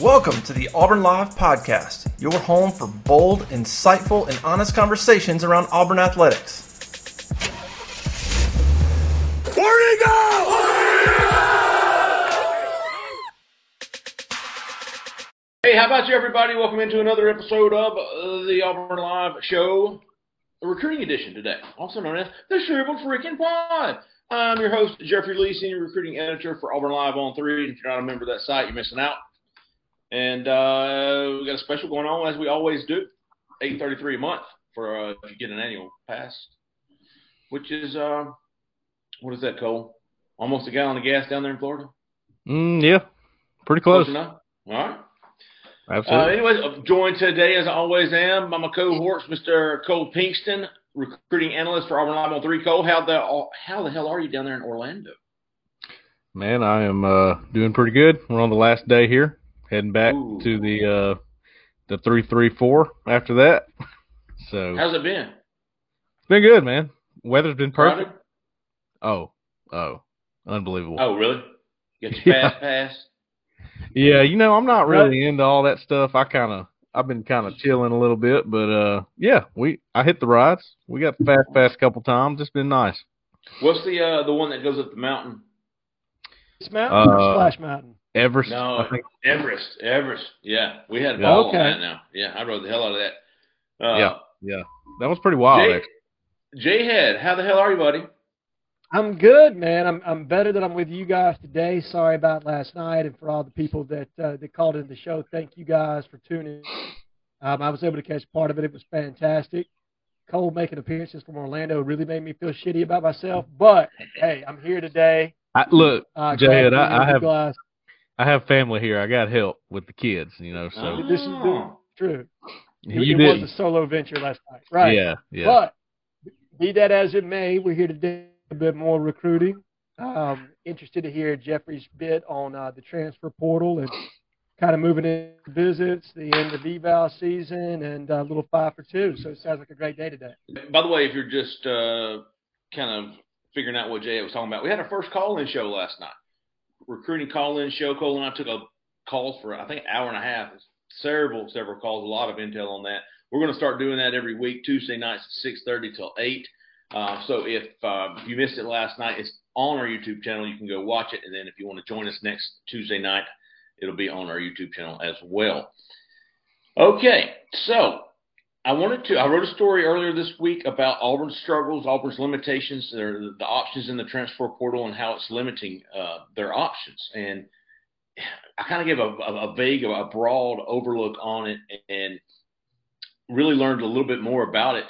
Welcome to the Auburn Live Podcast, your home for bold, insightful, and honest conversations around Auburn athletics. Where'd he go? Hey, how about you, everybody? Welcome into another episode of uh, the Auburn Live Show, the recruiting edition today, also known as the Shriveled Freaking Pod. I'm your host, Jeffrey Lee, senior recruiting editor for Auburn Live on Three. If you're not a member of that site, you're missing out. And uh, we got a special going on as we always do, eight thirty three a month for uh, if you get an annual pass, which is uh, what is that, Cole? Almost a gallon of gas down there in Florida. Mm, yeah, pretty close. enough. All right. Uh, Absolutely. anyways, I'm joined today, as I always am, by my cohorts, Mr. Cole Pinkston, recruiting analyst for Auburn Live on Three. Cole, how the how the hell are you down there in Orlando? Man, I am uh, doing pretty good. We're on the last day here, heading back Ooh. to the uh, the three three four after that. So How's it been? it's been good, man. Weather's been perfect. Crowded? Oh, oh, unbelievable. Oh, really? You got your Yeah. fast pass? Yeah, you know, I'm not really into all that stuff. I kind of, I've been kind of chilling a little bit, but uh, yeah, we, I hit the rides. We got the fast pass a couple times. It's been nice. What's the uh, the one that goes up the mountain? Splash Mountain or Uh, Splash Mountain? Everest, No, Everest. Everest. Yeah, we had a Yeah. ball Okay. on that now. Yeah, I rode the hell out of that. Uh, Yeah, yeah, that was pretty wild. Jay. Jay Head, how the hell are you, buddy? I'm good, man. I'm I'm better that I'm with you guys today. Sorry about last night, and for all the people that uh, that called in the show, thank you guys for tuning. Um, I was able to catch part of it. It was fantastic. Cole making appearances from Orlando really made me feel shitty about myself. But hey, I'm here today. I, look, Uh, Jay, I, I have guys. I have family here. I got help with the kids, you know. So Oh. This is true. It, you it did, was a solo venture last night, right? yeah, yeah. But be that as it may, we're here to do a bit more recruiting. Um, interested to hear Jeffrey's bit on uh, the transfer portal and kind of moving into visits, the end of eval season, and a little five for two. So it sounds like a great day today. By the way, if you're just uh, kind of figuring out what Jay was talking about, we had our first call-in show last night. Recruiting call-in show. Cole and I took a calls for I think an hour and a half. Several, several calls. A lot of intel on that. We're going to start doing that every week, Tuesday nights at six thirty till eight. Uh, so if uh, you missed it last night, it's on our YouTube channel. You can go watch it, and then if you want to join us next Tuesday night, it'll be on our YouTube channel as well. Okay, so I wanted to. I wrote a story earlier this week about Auburn's struggles, Auburn's limitations, their, the options in the transfer portal, and how it's limiting uh, their options. And I kind of gave a, a, a vague, a broad overlook on it, and really learned a little bit more about it,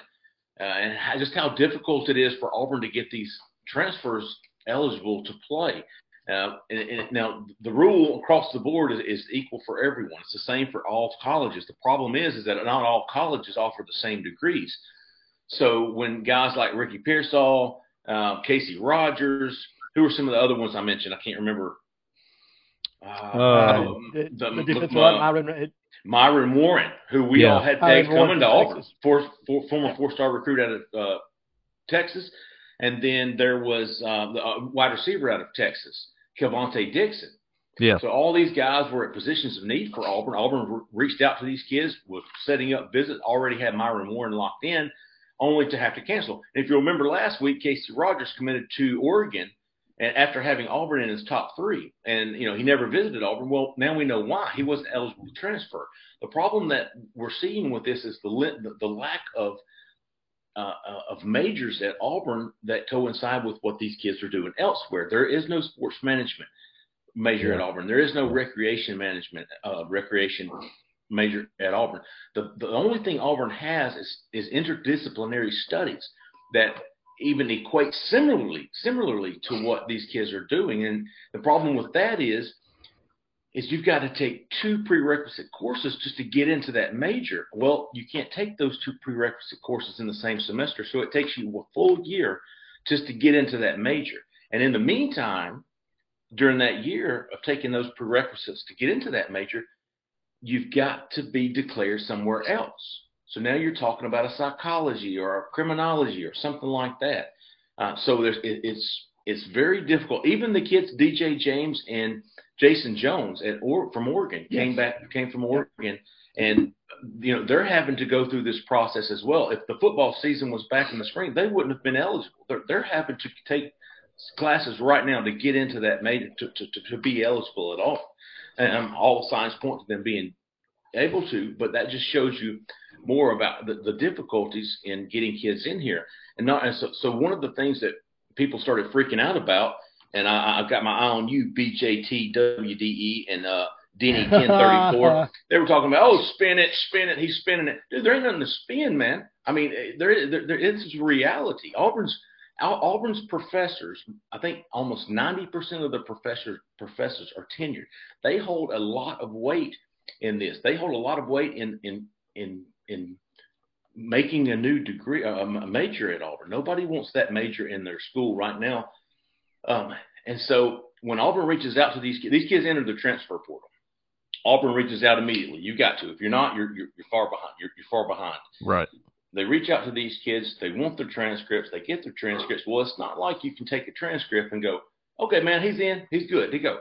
uh, and how, just how difficult it is for Auburn to get these transfers eligible to play. Uh, and, and now the rule across the board is, is equal for everyone. It's the same for all colleges. The problem is, is that not all colleges offer the same degrees. So when guys like Ricky Pearsall, uh, Casey Rogers, who are some of the other ones I mentioned? I can't remember. Uh, Uh, the, the- the defensive uh, line, Myron, Myron Warren, who we Yeah. all had Myron pegged coming to from Auburn, Texas. four, four, former four-star recruit out of uh, Texas, and then there was uh, the uh, wide receiver out of Texas, Kelvonte Dixon. Yeah. So all these guys were at positions of need for Auburn. Auburn re- reached out to these kids, was setting up visits, already had Myron Warren locked in, only to have to cancel. And if you remember last week, Casey Rogers committed to Oregon, and after having Auburn in his top three, and you know he never visited Auburn. Well, now we know why he wasn't eligible to transfer. The problem that we're seeing with this is the the, the lack of uh, uh, of majors at Auburn that coincide with what these kids are doing elsewhere. There is no sports management major at Auburn. There is no recreation management uh, recreation major at Auburn. The the only thing Auburn has is is interdisciplinary studies that even equate similarly similarly to what these kids are doing. And the problem with that is is you've got to take two prerequisite courses just to get into that major. Well, you can't take those two prerequisite courses in the same semester, so it takes you a full year just to get into that major. And in the meantime, during that year of taking those prerequisites to get into that major, you've got to be declared somewhere else. So now you're talking about a psychology or a criminology or something like that. Uh, so there's it, it's it's very difficult. Even the kids, DJ James and Jason Jones at or from Oregon, yes. came back came from Oregon, and you know they're having to go through this process as well. If the football season was back in the spring, they wouldn't have been eligible. They're they're having to take classes right now to get into that major to, to, to be eligible at all. And um, all signs point to them being able to, but that just shows you more about the, the difficulties in getting kids in here. And not and so, so one of the things that people started freaking out about, and I, I've got my eye on you, BJTWDE and uh, Denny 1034. they were talking about, oh, spin it, spin it, he's spinning it. Dude, there ain't nothing to spin, man. I mean, eh, there, there, there is reality. Auburn's Auburn's professors, I think almost 90% of the professors professors are tenured. They hold a lot of weight in this. They hold a lot of weight in in in in making a new degree, a major at Auburn. Nobody wants that major in their school right now. Um, and so when Auburn reaches out to these kids, these kids enter the transfer portal. Auburn reaches out immediately. You got to. If you're not, you're you're, you're far behind. You're, you're far behind. Right. They reach out to these kids. They want their transcripts. They get their transcripts. Well, it's not like you can take a transcript and go, okay, man, he's in. He's good. He go.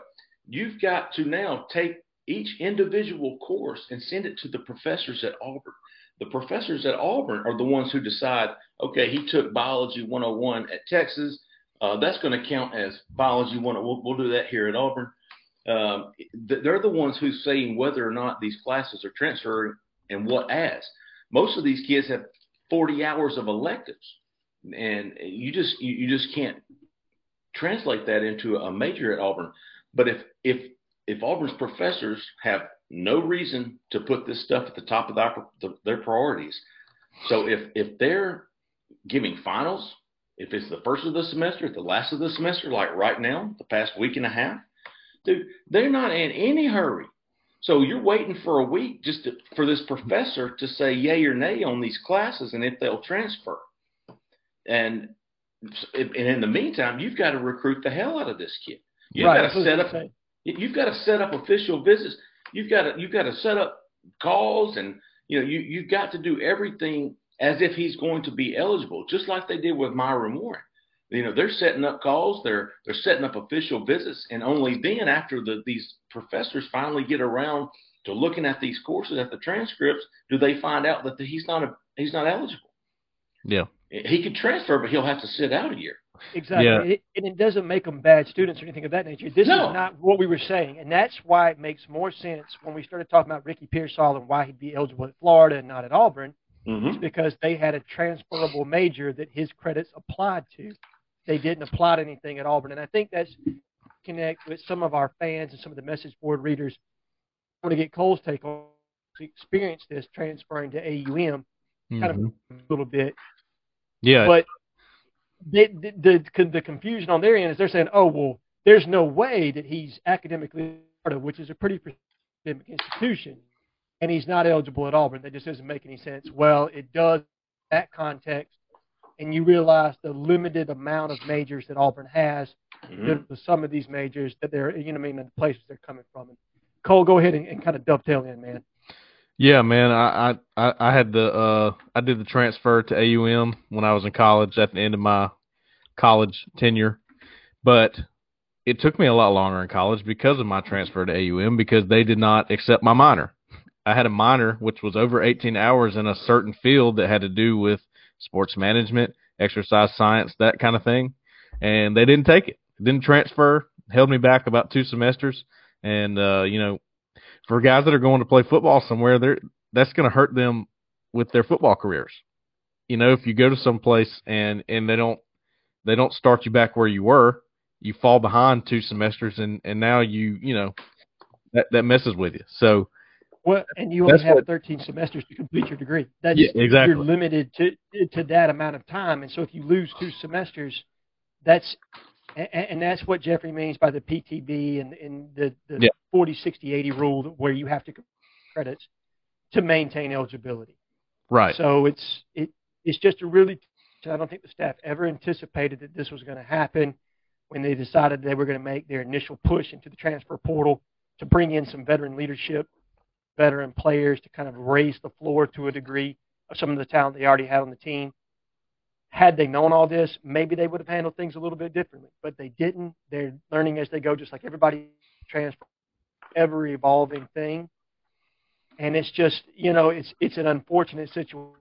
You've got to now take each individual course and send it to the professors at Auburn. The professors at Auburn are the ones who decide, okay, he took biology 101 at Texas. Uh, that's going to count as biology 101. We'll, we'll do that here at Auburn. Um, they're the ones who's saying whether or not these classes are transferring and what as. Most of these kids have 40 hours of electives, and you just you, you just can't translate that into a major at Auburn. But if if if Auburn's professors have no reason to put this stuff at the top of their, their priorities, so if if they're giving finals, if it's the first of the semester, the last of the semester, like right now, the past week and a half, dude, they're not in any hurry. So you're waiting for a week just to, for this professor to say yay or nay on these classes and if they'll transfer. And and in the meantime, you've got to recruit the hell out of this kid. You've right, got to set up. You've got to set up official visits. You've got to you've got to set up calls, and you know you you've got to do everything as if he's going to be eligible, just like they did with Myron Warren. You know they're setting up calls, they're they're setting up official visits, and only then, after the these professors finally get around to looking at these courses at the transcripts, do they find out that he's not a he's not eligible. Yeah, he could transfer, but he'll have to sit out a year. Exactly. Yeah. It, and it doesn't make them bad students or anything of that nature. This no. is not what we were saying. And that's why it makes more sense when we started talking about Ricky Pearsall and why he'd be eligible at Florida and not at Auburn. Mm-hmm. It's because they had a transferable major that his credits applied to. They didn't apply to anything at Auburn. And I think that's connect with some of our fans and some of the message board readers. I want to get Cole's take on to experience this transferring to AUM mm-hmm. kind of mm-hmm. a little bit. Yeah. But they, the, the the confusion on their end is they're saying, oh well, there's no way that he's academically part of, which is a pretty academic institution, and he's not eligible at Auburn. That just doesn't make any sense. Well, it does that context, and you realize the limited amount of majors that Auburn has. Mm-hmm. Some of these majors that they're, you know, I mean, the places they're coming from. And Cole, go ahead and, and kind of dovetail in, man. Yeah, man. I, I I had the uh I did the transfer to AUM when I was in college at the end of my college tenure, but it took me a lot longer in college because of my transfer to AUM because they did not accept my minor. I had a minor which was over 18 hours in a certain field that had to do with sports management, exercise science, that kind of thing, and they didn't take it. didn't transfer, held me back about two semesters, and uh, you know for guys that are going to play football somewhere, they're that's going to hurt them with their football careers. You know, if you go to some place and and they don't they don't start you back where you were, you fall behind two semesters, and and now you you know that that messes with you. So. Well, and you only have what, 13 semesters to complete your degree. That's yeah, exactly. You're limited to to that amount of time, and so if you lose two semesters, that's and, and that's what Jeffrey means by the PTD and, and the, the Yeah. 40, 60, 80 rule where you have to credits to maintain eligibility. Right. So it's it it's just a really I don't think the staff ever anticipated that this was going to happen when they decided they were going to make their initial push into the transfer portal to bring in some veteran leadership, veteran players to kind of raise the floor to a degree of some of the talent they already had on the team. Had they known all this, maybe they would have handled things a little bit differently, but they didn't. They're learning as they go, just like everybody transfer, ever evolving thing. And it's just, you know, it's it's an unfortunate situation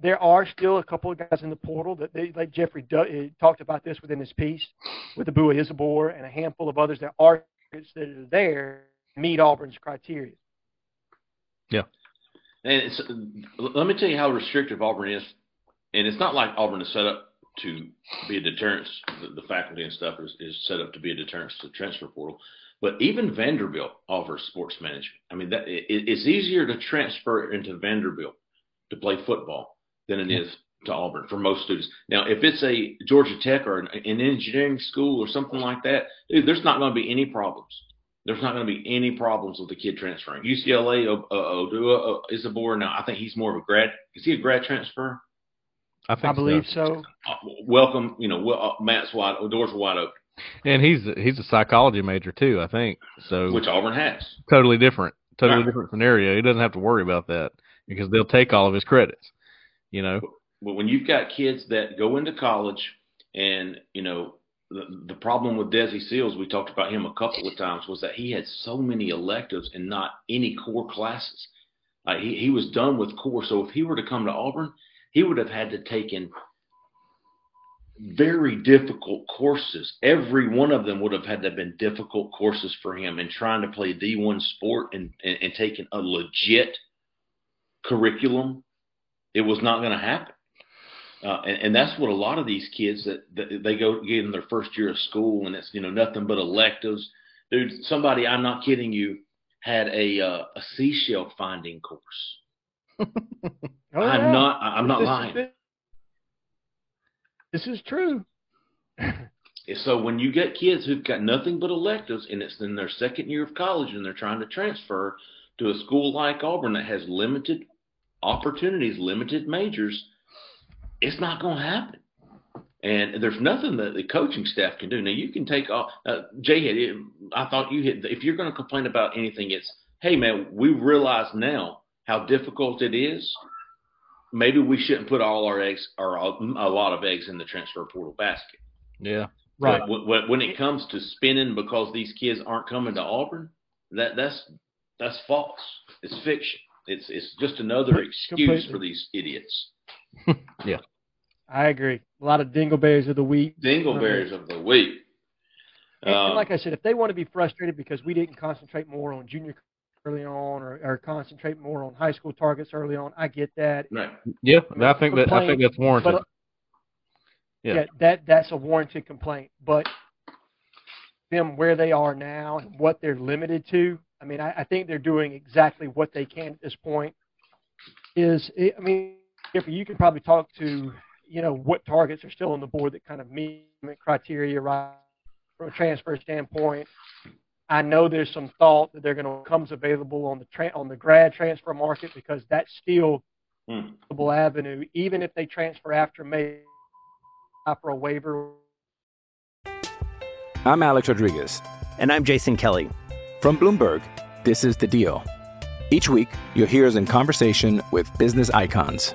there are still a couple of guys in the portal that they, like Jeffrey uh, talked about this within his piece with Bua Isabor and a handful of others that are that are there meet Auburn's criteria. Yeah. And it's, let me tell you how restrictive Auburn is. And it's not like Auburn is set up to be a deterrence. The, the faculty and stuff is, is set up to be a deterrence to the transfer portal. But even Vanderbilt offers sports management. I mean, that it, it's easier to transfer into Vanderbilt to play football than it is to Auburn for most students. Now, if it's a Georgia Tech or an, an engineering school or something like that, dude, there's not going to be any problems. There's not going to be any problems with the kid transferring. UCLA, o, o, Odua, uh, Isabor. Now, I think he's more of a grad. Is he a grad transfer? I think I believe so. so. Uh, welcome, you know, well, uh, Matt's wide, doors are wide open, And he's he's a psychology major too, I think. So which Auburn has. totally different, totally Right. different scenario. He doesn't have to worry about that because they'll take all of his credits. You know. But when you've got kids that go into college, and you know, the, problem with Desi Seals, we talked about him a couple of times, was that he had so many electives and not any core classes. He, he was done with core. So if he were to come to Auburn, he would have had to take in very difficult courses. Every one of them would have had to have been difficult courses for him and trying to play D1 sport and, and, and taking a legit curriculum. It was not going to happen. Uh, and, and that's what a lot of these kids that, that they go get in their first year of school and it's you know nothing but electives. Dude, somebody I'm not kidding you had a uh, a seashell finding course. Oh, I'm yeah. not I'm not This lying. it. This is true. So when you get kids who've got nothing but electives and it's in their second year of college and they're trying to transfer to a school like Auburn that has limited opportunities, limited majors, it's not going to happen. And there's nothing that the coaching staff can do. Now you can take off. Uh, Jay, had it- I thought you hit. If you're going to complain about anything, it's hey man, we realize now how difficult it is. Maybe we shouldn't put all our eggs or a lot of eggs in the transfer portal basket. Yeah. Right. But when, when it comes to spinning because these kids aren't coming to Auburn, that that's that's false. It's fiction. It's it's just another excuse Completely. for these idiots. I agree. A lot of dingleberries of the week. Dingleberries of the week. And, and Um, like I said, if they want to be frustrated because we didn't concentrate more on junior early on, or, or concentrate more on high school targets early on, I get that. right. Yeah. I think that I think that's warranted. But Yeah. yeah, that that's a warranted complaint. But them where they are now and what they're limited to, I mean, I, I think they're doing exactly what they can at this point. Is I mean, if you can probably talk to, you know, what targets are still on the board that kind of meet the criteria, right? From a transfer standpoint, I know there's some thought that they're going to comes available on the tra- on the grad transfer market because that's still Hmm. available avenue, even if they transfer after May for a waiver. I'm Alex Rodriguez. And I'm Jason Kelly. From Bloomberg, this is The Deal. Each week, you'll hear us in conversation with business icons.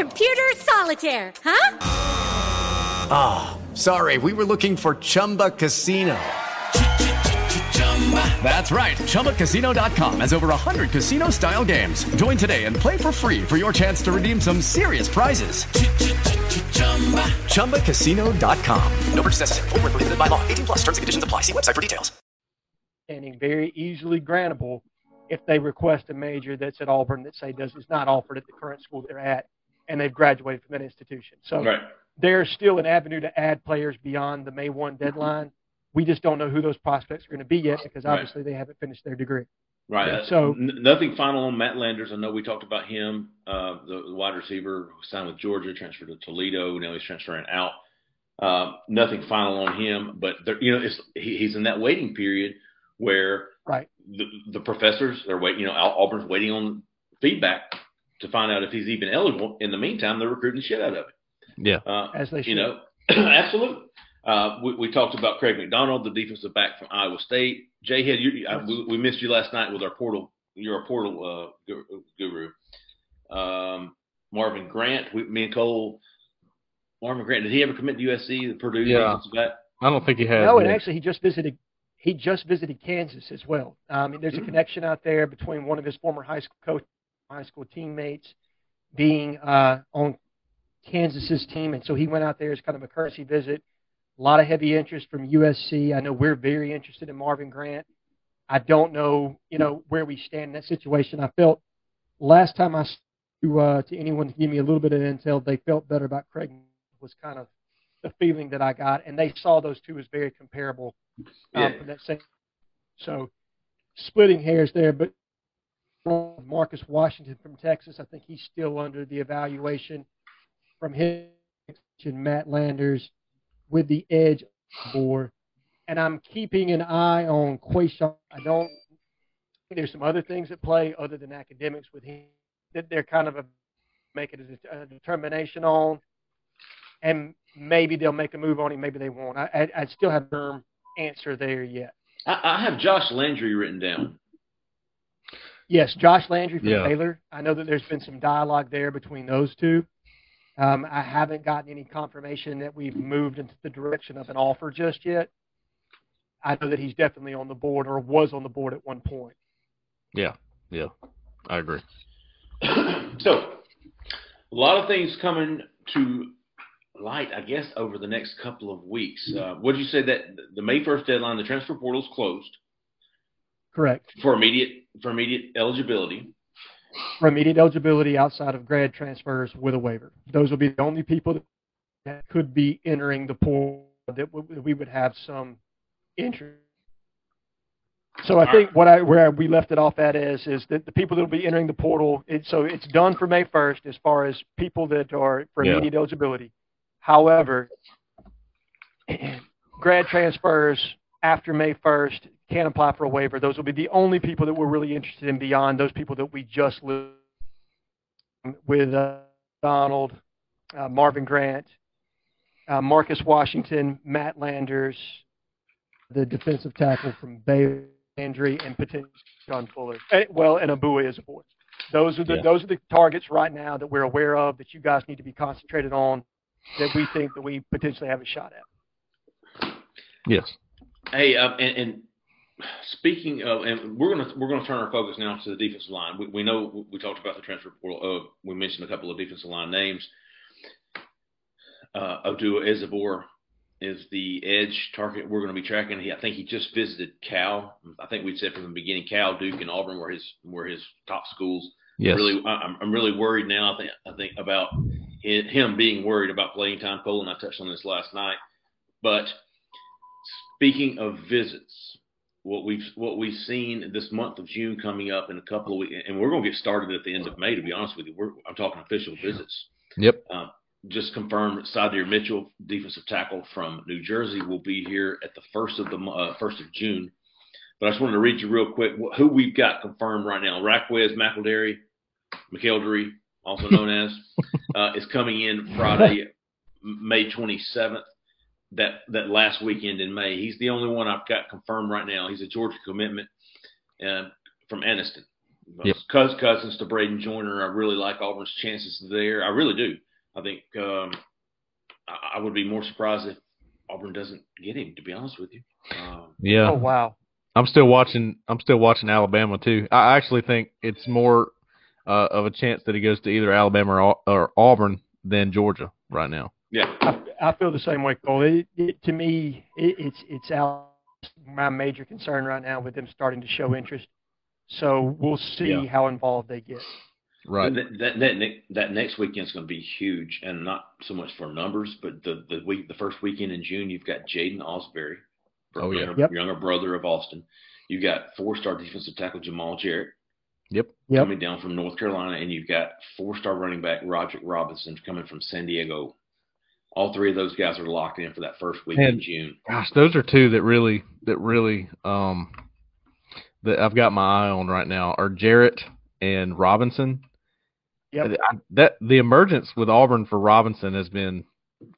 Computer solitaire, huh? Ah, sorry, we were looking for Chumba Casino. That's right. ChumbaCasino.com has over 100 casino style games. Join today and play for free for your chance to redeem some serious prizes. ChumbaCasino.com. No purchase necessary. Void where prohibited by law. 18 plus terms and conditions apply. See website for details. standing very easily grantable if they request a major that's at Auburn that say does is not offered at the current school they're at, and they've graduated from that institution. So Right. there's still an avenue to add players beyond the May one deadline. We just don't know who those prospects are going to be yet because Right. obviously they haven't finished their degree. Right. Yeah, so- n- nothing final on Matt Landers. I know we talked about him, uh, the, the wide receiver who signed with Georgia, transferred to Toledo. Now he's transferring out. Uh, nothing final on him, but there, you know, it's, he, he's in that waiting period where Right. the, the professors are waiting. You know, Al- Auburn's waiting on feedback to find out if he's even eligible. In the meantime, they're recruiting the shit out of it. Yeah. Uh, As they should. you know, absolutely. Uh, we, we talked about Craig McDonald, the defensive back from Iowa State. Jay, Head, you, uh, we, we missed you last night with our portal. You're a portal uh, guru. Um, Marvin Grant, we, me and Cole. Marvin Grant, did he ever commit to USC? The Purdue Yeah. defensive back. I don't think he has. No, and yet. actually, he just visited. He just visited Kansas as well. Um, there's Hmm. a connection out there between one of his former high school coach, high school teammates, being uh, on Kansas's team, and so he went out there as kind of a courtesy visit. A lot of heavy interest from USC. I know we're very interested in Marvin Grant. I don't know, you know, where we stand in that situation. I felt last time I to uh, to anyone to give me a little bit of intel, they felt better about Craig. Was kind of the feeling that I got, and they saw those two as very comparable um, Yeah. from that same. So, splitting hairs there, but Marcus Washington from Texas, I think he's still under the evaluation from and Matt Landers with the edge board, and I'm keeping an eye on Quayshawn. I don't. There's some other things at play other than academics with him that they're kind of a, making a, a determination on and maybe they'll make a move on him, maybe they won't. I, I, I still have a firm answer there yet. I, I have Josh Landry written down. Yes, Josh Landry from Yeah. Baylor. I know that there's been some dialogue there between those two. Um, I haven't gotten any confirmation that we've moved into the direction of an offer just yet. I know that he's definitely on the board or was on the board at one point. Yeah. Yeah. I agree. so, a lot of things coming to light, I guess, over the next couple of weeks. Uh, what did you say that the May first deadline, the transfer portal is closed Correct. for immediate for immediate eligibility. For immediate eligibility outside of grad transfers with a waiver. Those will be the only people that could be entering the pool that we would have some interest. So I think what I where we left it off at is is that the people that will be entering the portal. It, so it's done for May first as far as people that are for Yeah. immediate eligibility. However, grad transfers after May first can apply for a waiver. Those will be the only people that we're really interested in beyond those people that we just listed with uh, Donald, uh, Marvin Grant, uh, Marcus Washington, Matt Landers, the defensive tackle from Baylor, Landry, and potentially John Fuller. Eh, well, and Abua is a boy. Those are the Yeah. those are the targets right now that we're aware of that you guys need to be concentrated on that we think that we potentially have a shot at. Yes. Hey, um, and, and speaking of, and we're gonna we're gonna turn our focus now to the defensive line. We, we know we talked about the transfer portal. Uh, we mentioned a couple of defensive line names. Uh, Odua Ezabor is the edge target we're going to be tracking. He, I think he just visited Cal. I think we said from the beginning, Cal, Duke, and Auburn were his were his top schools. Yes. Really, I'm I'm really worried now. I think I think about him being worried about playing time. Cole and I touched on this last night, but speaking of visits, what we've what we've seen this month of June coming up in a couple of weeks, and we're going to get started at the end of May. To be honest with you, we're, I'm talking official visits. Yep. Uh, just confirmed, Sadir Mitchell, defensive tackle from New Jersey, will be here at the first of the uh, first of June. But I just wanted to read you real quick who we've got confirmed right now. Raquez McElderry, McElderry, also known as, uh, is coming in Friday, May 27th. That that last weekend in May. He's the only one I've got confirmed right now. He's a Georgia commitment uh, from Anniston. Yep. Cous- cousins to Braden Joyner. I really like Auburn's chances there. I really do. I think um, I, I would be more surprised if Auburn doesn't get him. To be honest with you. Um, Yeah. Oh wow. I'm still watching. I'm still watching Alabama too. I actually think it's more uh, of a chance that he goes to either Alabama or, or Auburn than Georgia right now. Yeah, I, I feel the same way, Cole. It, it, to me, it, it's it's out my major concern right now with them starting to show interest. So we'll see Yeah. how involved they get. Right. That that, that, ne- that next weekend's going to be huge, and not so much for numbers, but the the week the first weekend in June, you've got Jaden Osbury, Oh, yeah. younger, Yep. younger brother of Austin. You've got four-star defensive tackle Jamal Jarrett Yep. Yep. coming down from North Carolina, and you've got four-star running back Roderick Robinson coming from San Diego. All three of those guys are locked in for that first week in June. Gosh, those are two that really that really um that I've got my eye on right now are Jarrett and Robinson. Yep. I- that the emergence with Auburn for Robinson has been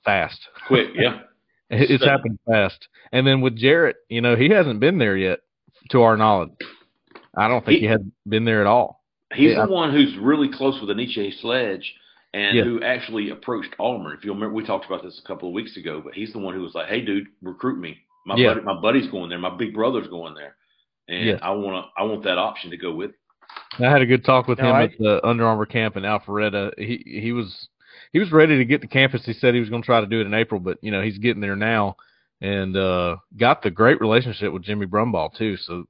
fast. Quick, yeah. It's Sudden. happened fast. And then with Jarrett, you know, he hasn't been there yet, to our knowledge. I don't think He- he, has been there at all. He's Yeah. the one who's really close with Enyce Sledge and Yeah. who actually approached Auburn. If you'll remember, we talked about this a couple of weeks ago, but he's the one who was like, "Hey, dude, recruit me. My Yeah. buddy, my buddy's going there. My big brother's going there, and Yeah. I want to, I want that option to go with." I had a good talk with No, him I- at the Under Armour camp in Alpharetta. He he was he was ready to get to campus. He said he was going to try to do it in April, but you know he's getting there now, and uh, got the great relationship with Jimmy Brumbaugh too. So I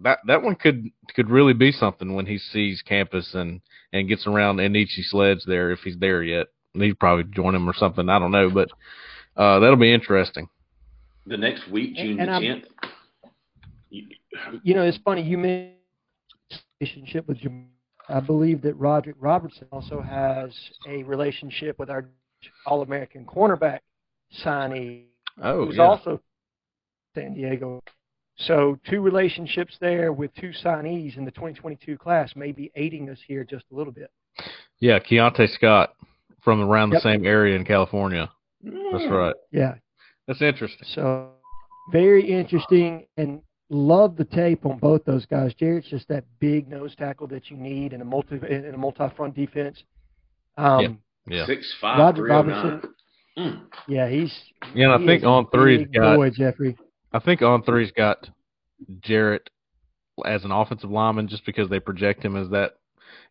that that one could could really be something when he sees campus and and gets around and Enyce Sledge there if he's there yet. He'd probably join him or something. I don't know, but uh, that'll be interesting. The next week, June And the tenth. You know, it's funny you mentioned relationship with Jam- I believe that Roderick Robertson also has a relationship with our All-American cornerback signee, Oh, who's yeah. also San Diego. So two relationships there with two signees in the 2022 class may be aiding us here just a little bit. Yeah, Keionte Scott from around the Yep. same area in California. That's right. Yeah. That's interesting. So very interesting and love the tape on both those guys. Jarrett's just that big nose tackle that you need in a multi in a multi front defense. Um, Yeah. Six five Roger three oh nine. Robertson. Mm. Yeah, he's Yeah, and I think is a on three's big got boy, Jeffrey. I think on three's got Jarrett as an offensive lineman just because they project him as that,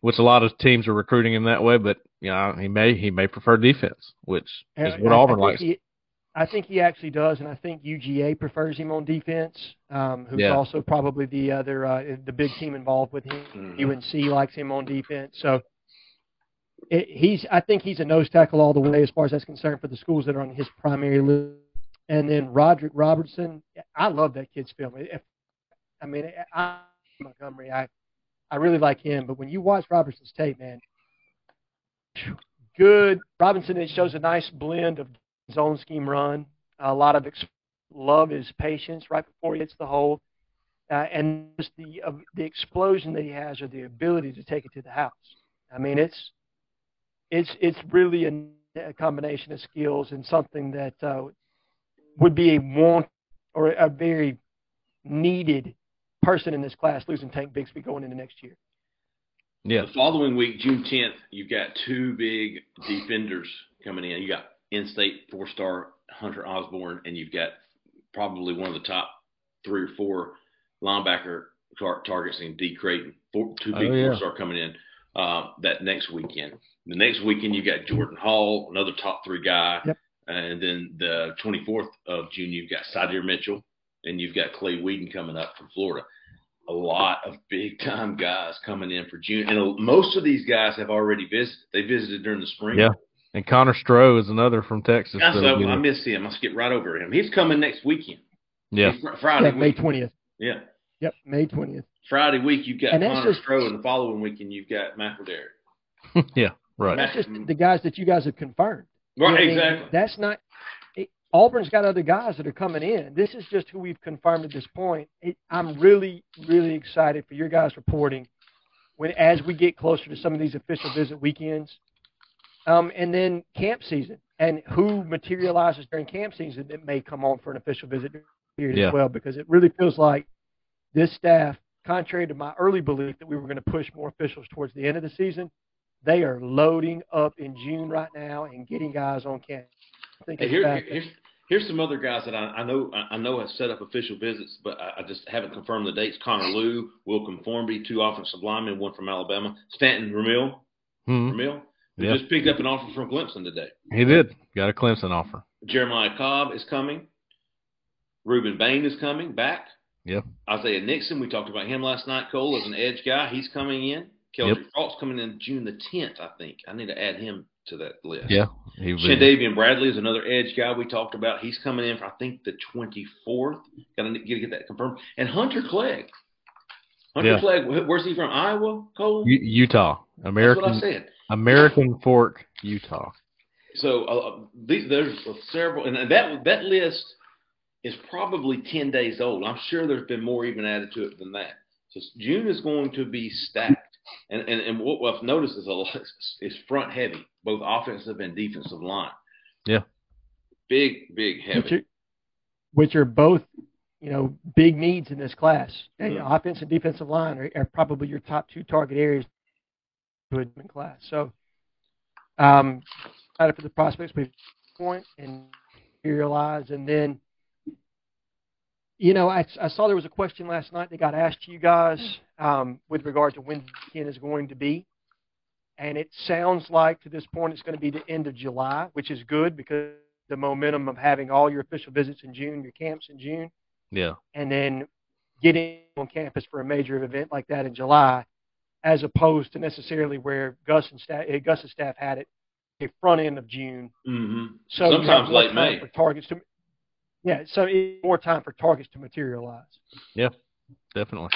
which a lot of teams are recruiting him that way. But you know, he may he may prefer defense, which is what I- I Auburn think likes. He, I think he actually does, and I think UGA prefers him on defense. Um, who's Yeah. also probably the other uh, the big team involved with him. Mhm. UNC likes him on defense, so it, he's. I think he's a nose tackle all the way as far as that's concerned for the schools that are on his primary list. And then Roderick Robertson, I love that kid's film. If, I mean, I Montgomery, I I really like him, but when you watch Robertson's tape, man, good. Robinson it shows a nice blend of zone scheme run, a lot of ex- love his patience right before he hits the hole, uh, and just the uh, the explosion that he has or the ability to take it to the house. I mean, it's it's it's really a, a combination of skills and something that uh, would be a want or a very needed person in this class losing Tank Bixby going into next year. Yeah, The following week, June 10th, you've got two big defenders coming in. You got in-state four-star Hunter Osborne, and you've got probably one of the top three or four linebacker tar- targets in D. Creighton. Four, two big Oh, yeah. four-star coming in uh, that next weekend. The next weekend, you got Jordan Hall, another top three guy. Yep. And then the 24th of June, you've got Sadir Mitchell, and you've got Clay Whedon coming up from Florida a lot of big time guys coming in for June, and most of these guys have already visited. They visited during the spring. yeah. And Connor Stroh is another from Texas. That's so, so, you know, I miss him. I skipped right over him. He's coming next weekend. yeah, fr- Friday Yeah, May week. twentieth. Yeah, Yep, May twentieth. Friday week you've got And that's Connor just- Stroh, and the following weekend you've got Michael Derrick. yeah, right. That's just the guys that you guys have confirmed. Right, I mean, exactly. That's not. It, Auburn's got other guys that are coming in. This is just who we've confirmed at this point. It, I'm really, really excited for your guys reporting when as we get closer to some of these official visit weekends, um, and then camp season, and who materializes during camp season that may come on for an official visit period Yeah. as well. Because it really feels like this staff, contrary to my early belief that we were going to push more officials towards the end of the season, they are loading up in June right now and getting guys on campus. I think Hey, it's here, here's here's some other guys that I, I know I I know have set up official visits, but I, I just haven't confirmed the dates. Connor Lew, Wilkin Formby, two offensive linemen, one from Alabama, Stanton Ramil, Mhm. Ramil, He Yeah. just picked up an offer from Clemson today. He did. Got a Clemson offer. Jeremiah Cobb is coming. Reuben Bain is coming back. Yep. Isaiah Nixon, we talked about him last night. Cole as an edge guy, he's coming in. Keldrick Yep. Faulk's coming in June the 10th, I think. I need to add him to that list. Yeah. Shandavian Bradley is another edge guy we talked about. He's coming in for I think the 24th. Got to get, get that confirmed. And Hunter Clegg. Hunter Yeah. Clegg, where's he from? Iowa, Cole? U- Utah. American. That's what I said. American Fork, Utah. So uh, these, there's several, and that that list is probably ten days old. I'm sure there's been more even added to it than that. So June is going to be stacked, and and, and what I've noticed is a lot is front heavy, both offensive and defensive line. Yeah. Big, big, which heavy. are, which are both, you know, big needs in this class. And, you know, offense and defensive line are, are probably your top two target areas to a class. So, um, excited for the prospects we point and materialize, and then. You know, I, I saw there was a question last night that got asked to you guys um, with regard to when Ken is going to be. And it sounds like to this point it's going to be the end of July, which is good because the momentum of having all your official visits in June, your camps in June, Yeah. and then getting on campus for a major event like that in July, as opposed to necessarily where Gus and staff, Gus's staff had it the front end of June. hmm So Sometimes late May. for targets to. Yeah, so it- more time for targets to materialize. Yeah. Definitely.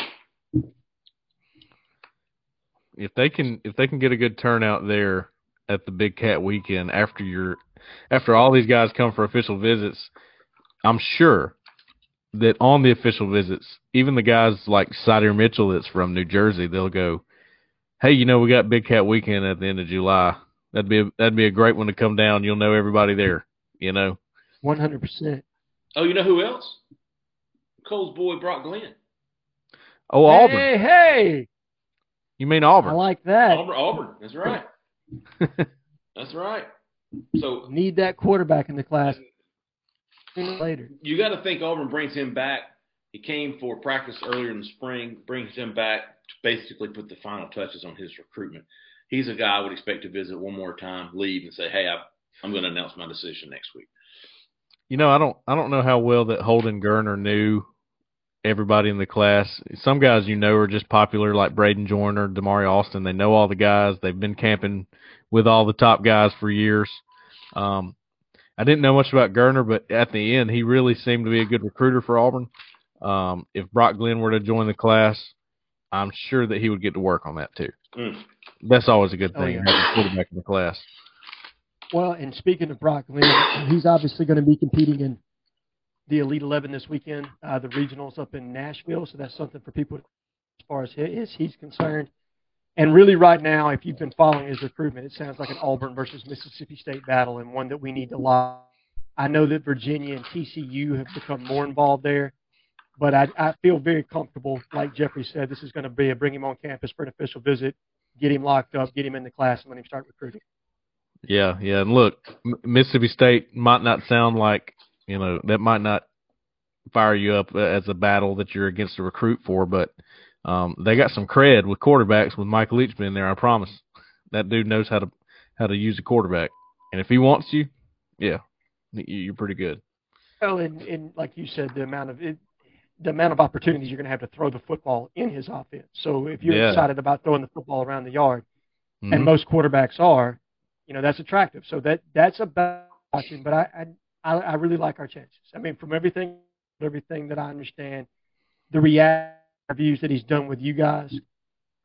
If they can, if they can get a good turnout there at the Big Cat weekend after your, after all these guys come for official visits, I'm sure that on the official visits, even the guys like Sider Mitchell that's from New Jersey, they'll go, "Hey, you know, we got Big Cat weekend at the end of July. That'd be a, that'd be a great one to come down. You'll know everybody there. You know." One hundred percent. Oh, you know who else? Cole's boy Brock Glenn. Oh, Auburn. Hey, hey! You mean Auburn? I like that. Auburn, Auburn. That's right. That's right. So Need that quarterback in the class later. you got to think Auburn brings him back. He came for practice earlier in the spring, brings him back to basically put the final touches on his recruitment. He's a guy I would expect to visit one more time, leave, and say, "Hey, I, I'm going to announce my decision next week." You know, I don't I don't know how well that Holden Geriner knew everybody in the class. Some guys you know are just popular like Braden Joyner, Damari Alston. They know all the guys. They've been camping with all the top guys for years. Um, I didn't know much about Geriner, but at the end, he really seemed to be a good recruiter for Auburn. Um, if Brock Glenn were to join the class, I'm sure that he would get to work on that too. Mm. That's always a good Oh, thing, yeah. having a quarterback in the class. Well, and speaking of Brock Glenn, he's obviously going to be competing in the Elite Eleven this weekend, uh, the regionals up in Nashville. So that's something for people as far as his, he's concerned. And really, right now, if you've been following his recruitment, it sounds like an Auburn versus Mississippi State battle, and one that we need to lock. I know that Virginia and TCU have become more involved there, but I, I feel very comfortable. Like Jeffrey said, this is going to be a bring him on campus for an official visit, get him locked up, get him in the class, and let him start recruiting. Yeah, yeah, and look, Mississippi State might not sound like you know that might not fire you up as a battle that you're against a recruit for, but um, they got some cred with quarterbacks with Mike Leach being there. I promise, that dude knows how to how to use a quarterback, and if he wants you, yeah, you're pretty good. Well, and, and like you said, the amount of it, the amount of opportunities you're going to have to throw the football in his offense. So if you're Yeah. excited about throwing the football around the yard, Mhm. and most quarterbacks are, you know, that's attractive. So that that's about watching. But I, I I really like our chances. I mean, from everything everything that I understand, the react reviews that he's done with you guys,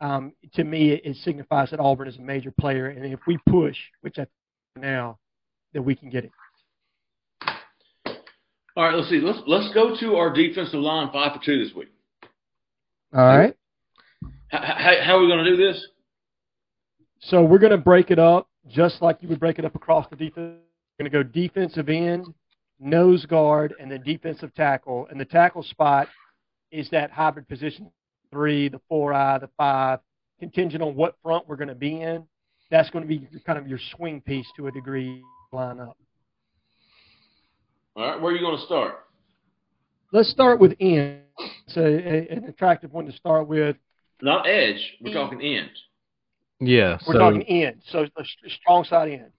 um, to me, it, it signifies that Auburn is a major player, and if we push, which I think now, that we can get it. All right, let's see. Let's let's go to our defensive line five for two this week. All right. How, how, how are we going to do this? So we're going to break it up just like you would break it up across the defense. We're going to go defensive end, nose guard, and then defensive tackle. And the tackle spot is that hybrid position three, the four eye, the five, contingent on what front we're going to be in. That's going to be kind of your swing piece to a degree lineup. All right, where are you going to start? Let's start with end. It's a, a, an attractive one to start with. Not edge. We're talking end. Yeah, We're so talking end, so a s- strong side end.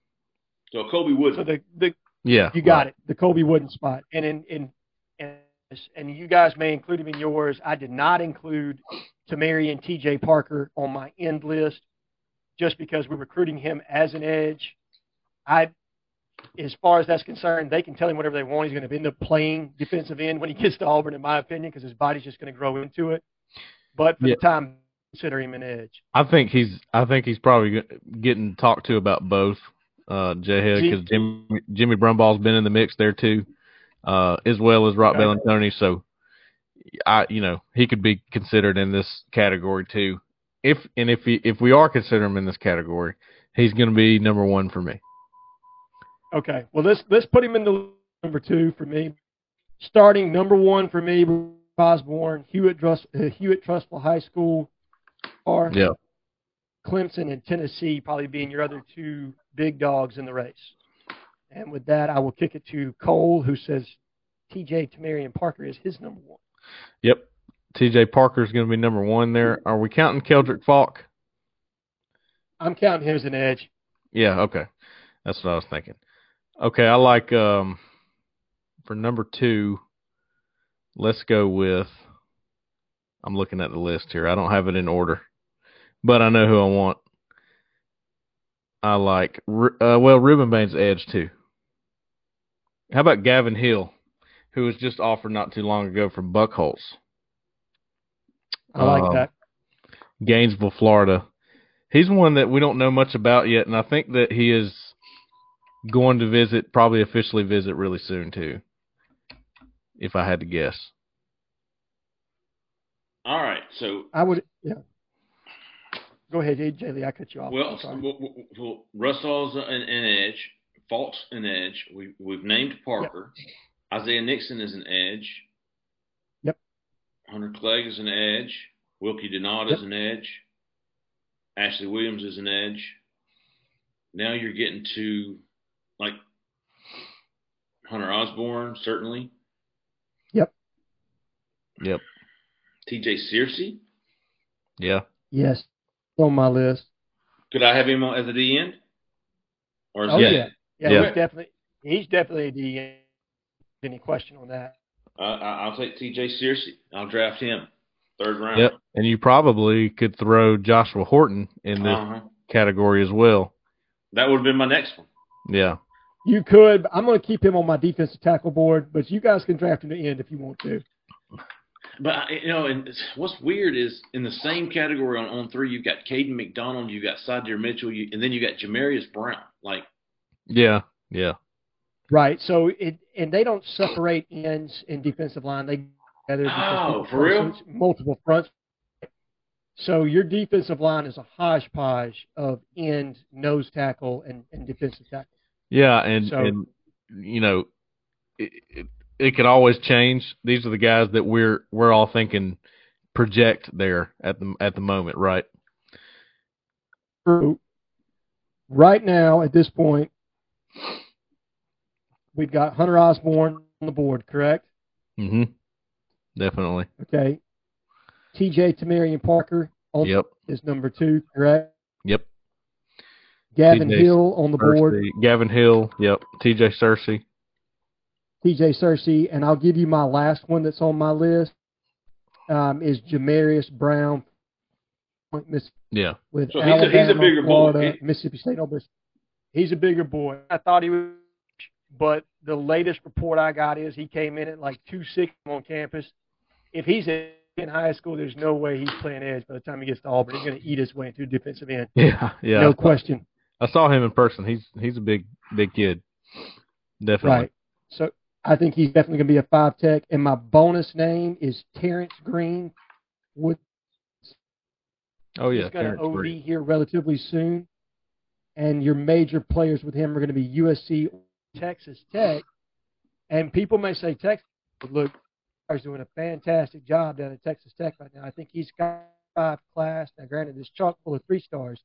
So Colby Wood. So the the yeah, you got right. it, the Colby Wooden spot, and in in and, and you guys may include him in yours. I did not include Tamari and T.J. Parker on my end list, just because we're recruiting him as an edge. I, as far as that's concerned, they can tell him whatever they want. He's going to end up playing defensive end when he gets to Auburn, in my opinion, because his body's just going to grow into it. But for Yeah. the time, consider him an edge. I think he's I think he's probably getting talked to about both. Uh, Jayhead See- because Jimmy Jimmy Brumbaugh's been in the mix there too, uh, as well as Roc Okay. Bellantoni. So, I you know he could be considered in this category too. If and if he, if we are considering him in this category, he's going to be number one for me. Okay. Well, let's let's put him in the number two for me. Starting number one for me, Osborne, Hewitt, uh, Hewitt Trussville High School, or Yeah. Clemson and Tennessee probably being your other two big dogs in the race. And with that, I will kick it to Cole, who says T.J. Tamarian Parker is his number one. Yep. T.J. Parker is going to be number one there. Are we counting Keldric Faulk? I'm counting him as an edge. Yeah, okay. That's what I was thinking. Okay, I like um for number two, let's go with I'm looking at the list here. I don't have it in order. But I know who I want. I like uh well Reuben Bain's edge too. How about Gavin Hill, who was just offered not too long ago from Buchholz, I like Um, that. Gainesville, Florida. He's one that we don't know much about yet, and I think that he is going to visit, probably officially visit really soon too. If I had to guess. All right. So I would, yeah. Go ahead, Jay Lee. I cut you off. Well, I'm sorry. well, well, well Russell's an, an edge. Faulk's an edge. We, we've named Parker. Isaiah Nixon is an edge. Yep. Hunter Clegg is an edge. Wilkie Denaud is an edge. Ashley Williams is an edge. Now you're getting to like Hunter Osborne, certainly. Yep. Yep. TJ Searcy. Yeah. Yes, on my list. Could I have him on as a D end? Or is Oh he- yeah, yeah. Yeah. He's definitely he's definitely a D. End. Any question on that? Uh, I- I'll take TJ Searcy. I'll draft him third round. Yep. And you probably could throw Joshua Horton in this Uh-huh. category as well. That would have been my next one. Yeah. You could. but I'm going to keep him on my defensive tackle board, but you guys can draft him to end if you want to. But you know, and what's weird is in the same category on, on three, you've got Caden McDonald, you've got Sadir Mitchell, you, and then you got Jamarius Brown. Like, Yeah. Yeah. Right. So it and they don't separate ends in defensive line. They together Oh, for real? multiple fronts. So your defensive line is a hodgepodge of end, nose tackle, and, and defensive tackle. Yeah, and So- and you know, it, it it could always change. These are the guys that we're we're all thinking project there at the at the moment, right? Right now, at this point, we've got Hunter Osborne on the board, correct? Mm-hmm. Definitely. Okay. T.J. Tamarian Parker on Yep. is number two, correct? Yep. Gavin TJ Hill on the board. Gavin Hill. Yep. T.J. Searcy. TJ Searcy, and I'll give you my last one that's on my list. Um, is Jamarius Brown Miss Yeah. with So he's a- he's a Alabama, bigger boy. Florida, He- Mississippi State, Ole Miss. He's a bigger boy. I thought he was, but the latest report I got is he came in at like 260 on campus. If he's in high school, there's no way he's playing edge by the time he gets to Auburn. He's going to eat his way into defensive end. Yeah. Yeah. No question. I saw him in person. He's he's a big big kid. Definitely. Right. So I think he's definitely going to be a five tech. And my bonus name is Terrence Green. Oh yeah. He's going to Terrence OD Green. here relatively soon. And your major players with him are going to be USC, Texas Tech. And people may say Texas, but look, is doing a fantastic job down at Texas Tech right now. I think he's got five class. Now, granted, this chock full of three stars,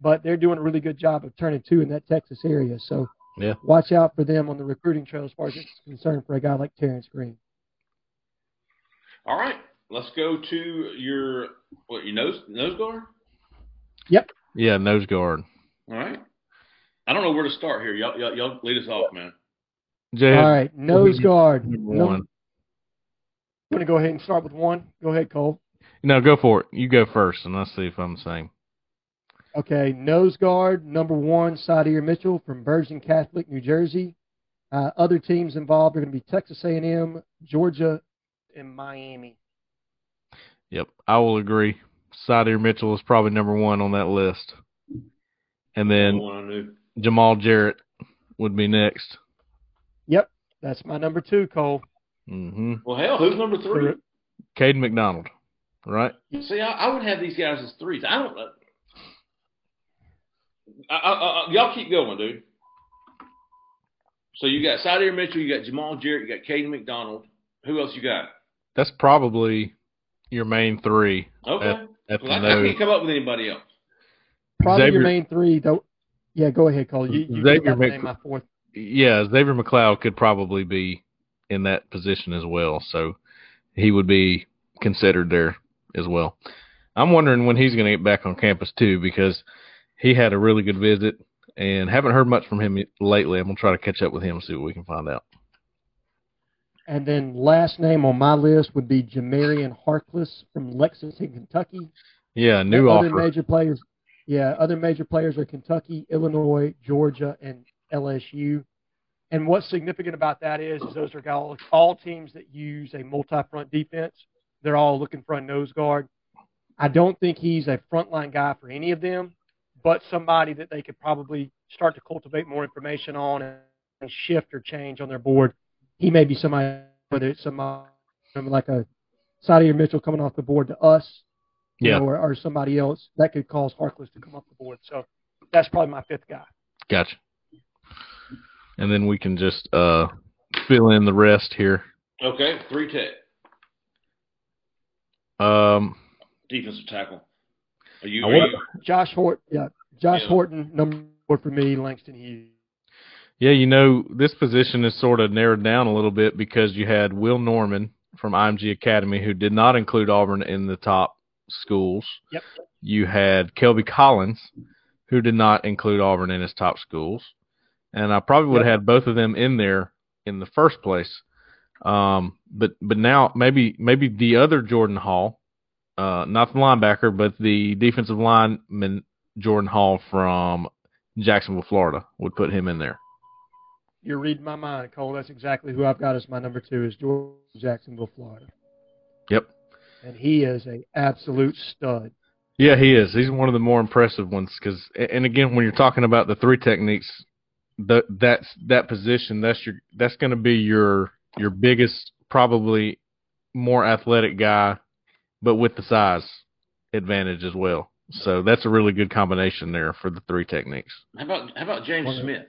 but they're doing a really good job of turning two in that Texas area. So Yeah. watch out for them on the recruiting trail as far as it's concerned for a guy like Terrence Green. all right, let's go to your what your nose nose guard. Yep. Yeah, nose guard. All right. I don't know where to start here. Y'all, y'all, y'all lead us off, man. Jay, All right, nose guard. number Num- one. I'm going to go ahead and start with one. Go ahead, Cole. No, go for it. You go first, and let's see if I'm the same. Okay, nose guard number one, Sadir Mitchell from Bergen Catholic, New Jersey. Uh, other teams involved are going to be Texas A&M, Georgia, and Miami. Yep, I will agree. Sadir Mitchell is probably number one on that list, and then One I knew. Jamal Jarrett would be next. Yep, that's my number two, Cole. hmm Well, hell, who's number three? Caden McDonald, right? See, I, I would have these guys as threes. I don't. Uh, I, I, I, y'all keep going, dude. So you got Sadir Mitchell, you got Jamal Jarrett, you got Caden McDonald. Who else you got? That's probably your main three. Okay. At, at the I, I can't come up with anybody else. Probably Xavier- your main three, though. Yeah, go ahead, Cole. You, you Xavier Mc- name my fourth. Yeah, Xavier McLeod could probably be in that position as well, so he would be considered there as well. I'm wondering when he's going to get back on campus too, because he had a really good visit and haven't heard much from him lately. I'm gonna try to catch up with him and see what we can find out. And then last name on my list would be Jamarian Harkless from Lexington, Kentucky. Yeah, new other offer. major players. Yeah, other major players are Kentucky, Illinois, Georgia, and LSU. And what's significant about that is, is those are all, all teams that use a multi-front defense. They're all looking for a nose guard. I don't think he's a frontline guy for any of them, but somebody that they could probably start to cultivate more information on and, and shift or change on their board. He may be somebody, whether it's somebody like a Sadir Mitchell coming off the board to us, you Yeah. know, or, or somebody else that could cause Harkless to come off the board. So that's probably my fifth guy. Gotcha. And then we can just uh, fill in the rest here. Okay, three tech Um, defensive tackle. Are you? Are you Josh Horton, yeah, Josh Yeah. Horton, number four for me. Langston Hughes. Yeah, you know, this position is sort of narrowed down a little bit because you had Will Norman from IMG Academy, who did not include Auburn in the top schools. Yep. You had Kelby Collins, who did not include Auburn in his top schools. And I probably would have had both of them in there in the first place. Um, but but now maybe maybe the other Jordan Hall, uh, not the linebacker, but the defensive lineman Jordan Hall from Jacksonville, Florida, would put him in there. You're reading my mind, Cole. That's exactly who I've got as my number two is George Jacksonville, Florida, Yep. and he is a absolute stud. Yeah, he is. He's one of the more impressive ones because, and again, when you're talking about the three techniques, the, that's that position. That's your that's going to be your your biggest, probably more athletic guy, but with the size advantage as well. So that's a really good combination there for the three techniques. how about how about James One Smith?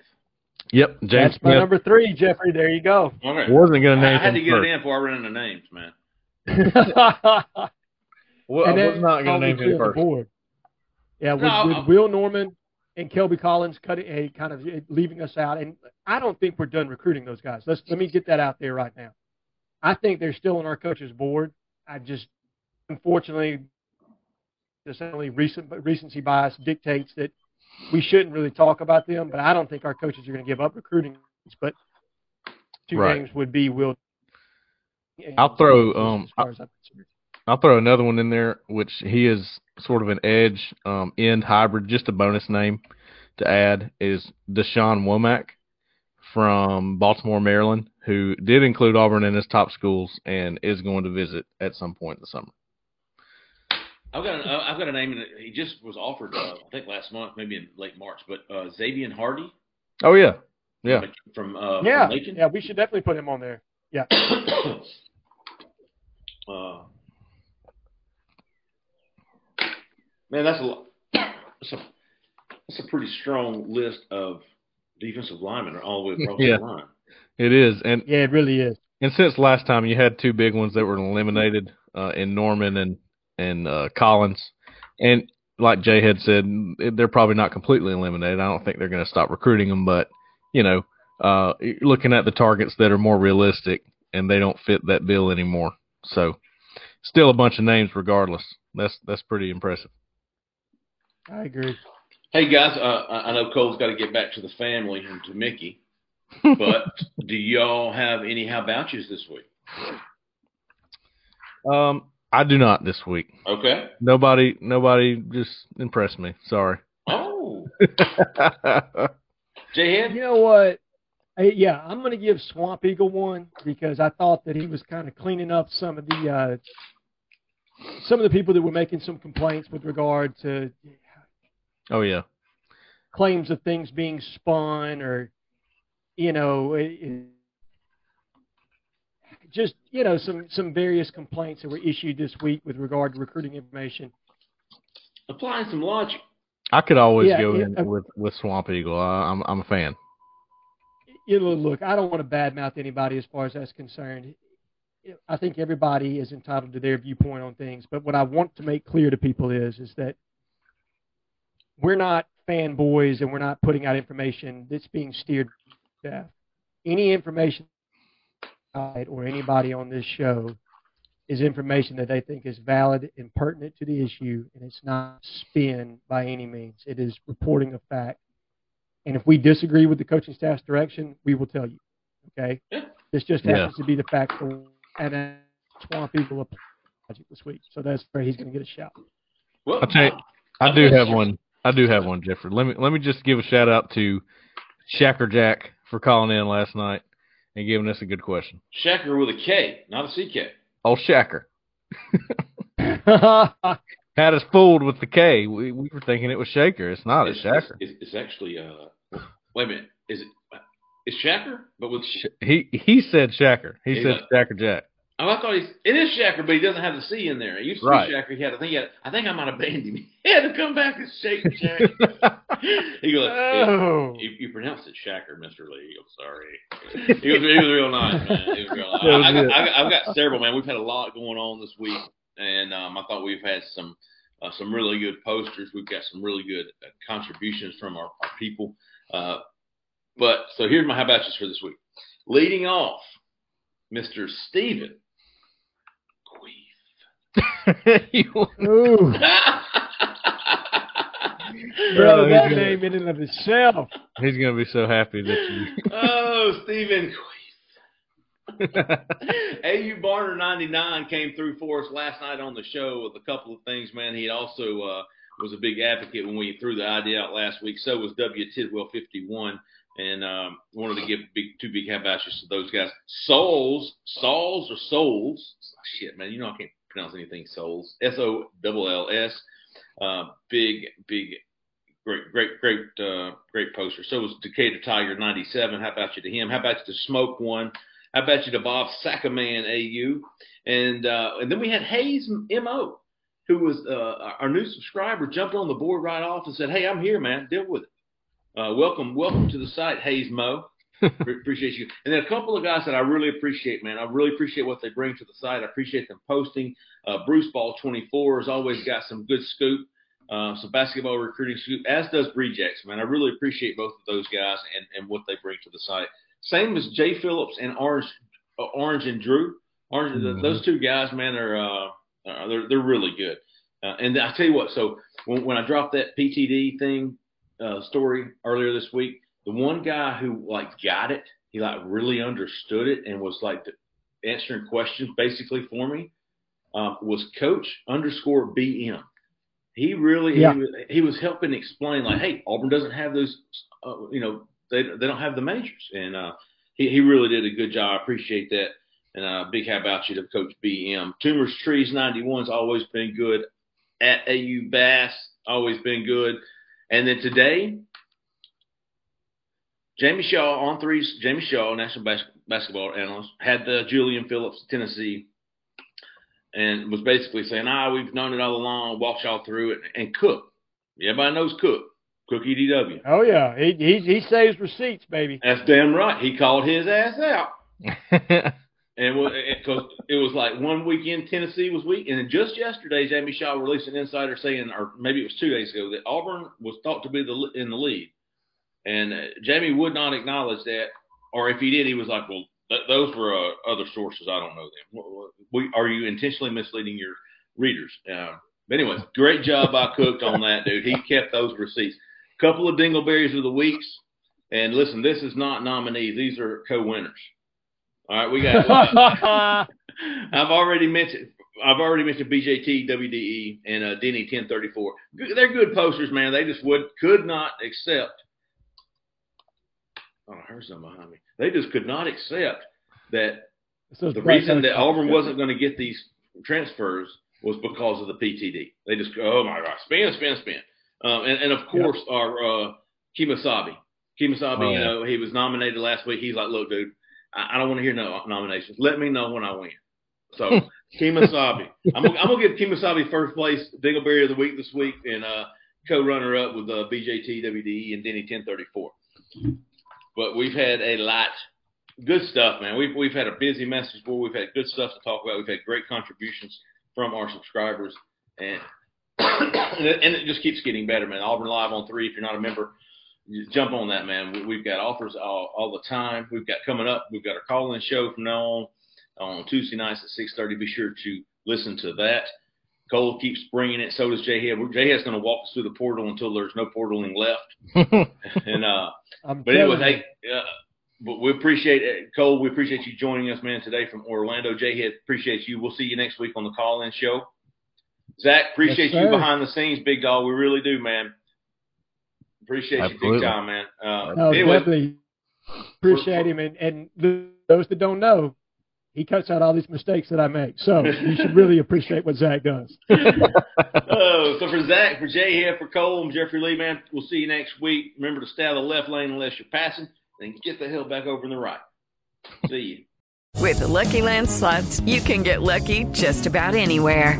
Yep, James That's my Smith number three, Jeffrey. There you go. Okay. wasn't going to name. I had to get first. it in before I ran into names, man. Well, and I was not going to name him first. board. Yeah, with, No, with I- Will Norman and Kelby Collins cutting, eh, kind of eh, leaving us out, and I don't think we're done recruiting those guys. Let's let me get that out there right now. I think they're still on our coaches' board. I just, unfortunately, just only recent recency bias dictates that we shouldn't really talk about them. But I don't think our coaches are going to give up recruiting. But two Right. names would be Will. I'll throw, um, as far as I'm I'll throw another one in there, which he is sort of an edge um, end hybrid. Just a bonus name to add is Deshaun Womack from Baltimore, Maryland, who did include Auburn in his top schools and is going to visit at some point in the summer. I've got an, I've got a name, and he just was offered, uh, I think last month, maybe in late March. But uh, Xavier Hardy. Oh yeah, yeah. From uh, yeah, from yeah, we should definitely put him on there. Yeah. uh, man, that's a lot. That's a that's a pretty strong list of defensive linemen all the way across Yeah. the line. It is, and Yeah, it really is. and since last time you had two big ones that were eliminated uh, in Norman and and uh, Collins, and like Jay had said, they're probably not completely eliminated. I don't think they're going to stop recruiting them, but you know, uh, looking at the targets that are more realistic, and they don't fit that bill anymore. So, still a bunch of names, regardless. That's that's pretty impressive. I agree. Hey guys, uh, I I know Cole's got to get back to the family and to Mickey, but do y'all have any how about yous this week? Um, I do not this week. Okay. Nobody, nobody just impressed me. Sorry. Oh, Jay You know what? I, yeah, I'm going to give Swamp Eagle one because I thought that he was kind of cleaning up some of the uh, some of the people that were making some complaints with regard to oh yeah. claims of things being spun or you know it, it- just you know some some various complaints that were issued this week with regard to recruiting information. Applying some logic. I could always Yeah, go yeah, in uh, with with Swamp Eagle. I, I'm I'm a fan. you know, look, I don't want to badmouth anybody as far as that's concerned. I think everybody is entitled to their viewpoint on things, but what I want to make clear to people is is that we're not fanboys and we're not putting out information that's being steered to death. Any information or anybody on this show is information that they think is valid and pertinent to the issue, and it's not spin by any means. It is reporting a fact. And if we disagree with the coaching staff's direction, we will tell you. Okay? This just Yeah. happens to be the fact for and Swamp Eagle project this week. So that's where he's going to get a shout. Well, I'll tell you, I do have one. I do have one, Jeffrey. Let me let me just give a shout out to Shacker Jack for calling in last night and giving us a good question. Shacker with a K, not a CK. Oh, Shacker had us fooled with the K. We, we were thinking it was Shaker. It's not. It's, Shacker. It's, it's actually uh. Wait a minute. Is it? It's Shacker, but with He he said Shacker. He said Shacker Jack. Oh, I thought he's it is Shacker, but he doesn't have the C in there. It used to Right. be Shacker. He had, I think he had, I think I might have banned him. He had to come back and shake Shack. he goes, Oh. you, you pronounced it Shacker, Mister Lee. I'm sorry. He was, he was real nice, man. He was real nice. Was I, I've got several, man. We've had a lot going on this week, and um, I thought we've had some uh, some really good posters. We've got some really good uh, contributions from our, our people. Uh, but so here's my how about for this week. Leading off, Mr. Steven. You- Ooh, Oh, bro, he's that gonna- name in and of itself. He's gonna be so happy that you. oh, Stephen AU Barner 99 came through for us last night on the show with a couple of things, man. He also uh, was a big advocate when we threw the idea out last week. So was W. Tidwell 51. And um, wanted to give big two big habashes to those guys. Souls, Souls or Souls? Shit, man, you know I can't pronounce anything. Souls, S O L L S. Uh, big, big, great, great, great, uh, great poster. So was Decatur Tiger 97. How about you to him? How about you to Smoke one? How about you to Bob Sackerman AU? And uh, and then we had Hayes Mo, who was uh, our new subscriber, jumped on the board right off and said, "Hey, I'm here, man. Deal with it. Uh, welcome, welcome to the site, Hayes Mo. Pre- appreciate you. And then a couple of guys that I really appreciate, man. I really appreciate what they bring to the site. I appreciate them posting. Uh, Bruce Ball 24 has always got some good scoop, uh, some basketball recruiting scoop, as does Breejex, man. I really appreciate both of those guys and, and what they bring to the site. Same as Jay Phillips and Orange, uh, Orange and Drew. Orange, th- those two guys, man, are uh, uh, they're they're really good. Uh, and I tell you what, so when, when I dropped that PTD thing uh, story earlier this week, the one guy who like got it, he like really understood it and was like answering questions basically for me, um, was Coach underscore BM. He really Yeah. he, was, he was helping explain like, hey, Auburn doesn't have those, uh, you know, they they don't have the majors, and uh, he he really did a good job. I appreciate that. And uh, big how about you to Coach BM. Tumors Trees 91's always been good. At AU Bass, always been good. And then today, Jamie Shaw on threes. Jamie Shaw, national bas- basketball analyst, had the Julian Phillips, Tennessee, and was basically saying, "Ah, we've known it all along. Walked y'all through it." And Cook, everybody knows Cook, Cook E EDW. Oh yeah, he he, he saves receipts, baby. That's damn right. He called his ass out. And because it, was like one weekend Tennessee was weak, and then just yesterday Jamie Shaw released an insider saying, or maybe it was two days ago, that Auburn was thought to be the in the lead, and uh, Jamie would not acknowledge that, or if he did, he was like, "Well, th- those were uh, other sources. I don't know them. We, are you intentionally misleading your readers?" Uh, but anyways, great job by Cooked on that, dude. He kept those receipts. couple of dingleberries of the weeks. And listen, this is not nominees; these are co-winners. All right, we got. I've already mentioned. I've already mentioned BJT, WDE, and uh, Denny 1034. They're good posters, man. They just would could not accept. Oh, I heard something behind me. They just could not accept that so the reason that Auburn wasn't going to get these transfers was because of the PTD. They just go, oh my gosh, spin, spin, spin. Um, and, and of course, yep. our uh, Kemosabe. Kemosabe, oh, you know, he was nominated last week. He's like, look, dude, I, I don't want to hear no nominations. Let me know when I win. So Kemosabe, I'm, gonna, I'm gonna give Kemosabe first place Dingleberry of the week this week, and uh, co-runner up with uh, BJT, WDE, and Denny 1034. But we've had a lot good stuff, man. We've we've had a busy message board. We've had good stuff to talk about. We've had great contributions from our subscribers, and and it just keeps getting better, man. Auburn Live on three. If you're not a member, jump on that, man. We've got offers all, all the time. We've got coming up. We've got our call-in show from now on on Tuesday nights at 6:30. Be sure to listen to that. Cole keeps bringing it. So does Jay Head. Jay Head's going to walk us through the portal until there's no portaling left. and uh, but anyway, hey, uh, but we appreciate it, Cole. We appreciate you joining us, man, today from Orlando. Jay Head, appreciate you. We'll see you next week on the call-in show. Zach, appreciate yes, you behind the scenes, big dog. We really do, man. Appreciate Absolutely. you big time, man. Uh, no, anyway, definitely appreciate him. And, and those that don't know, he cuts out all these mistakes that I make. So you should really appreciate what Zach does. oh, so for Zach, for Jay here, for Cole, I'm Jeffrey Lee, man. We'll see you next week. Remember to stay out of the left lane unless you're passing, then get the hell back over in the right. See you. With the Lucky Land slots, you can get lucky just about anywhere.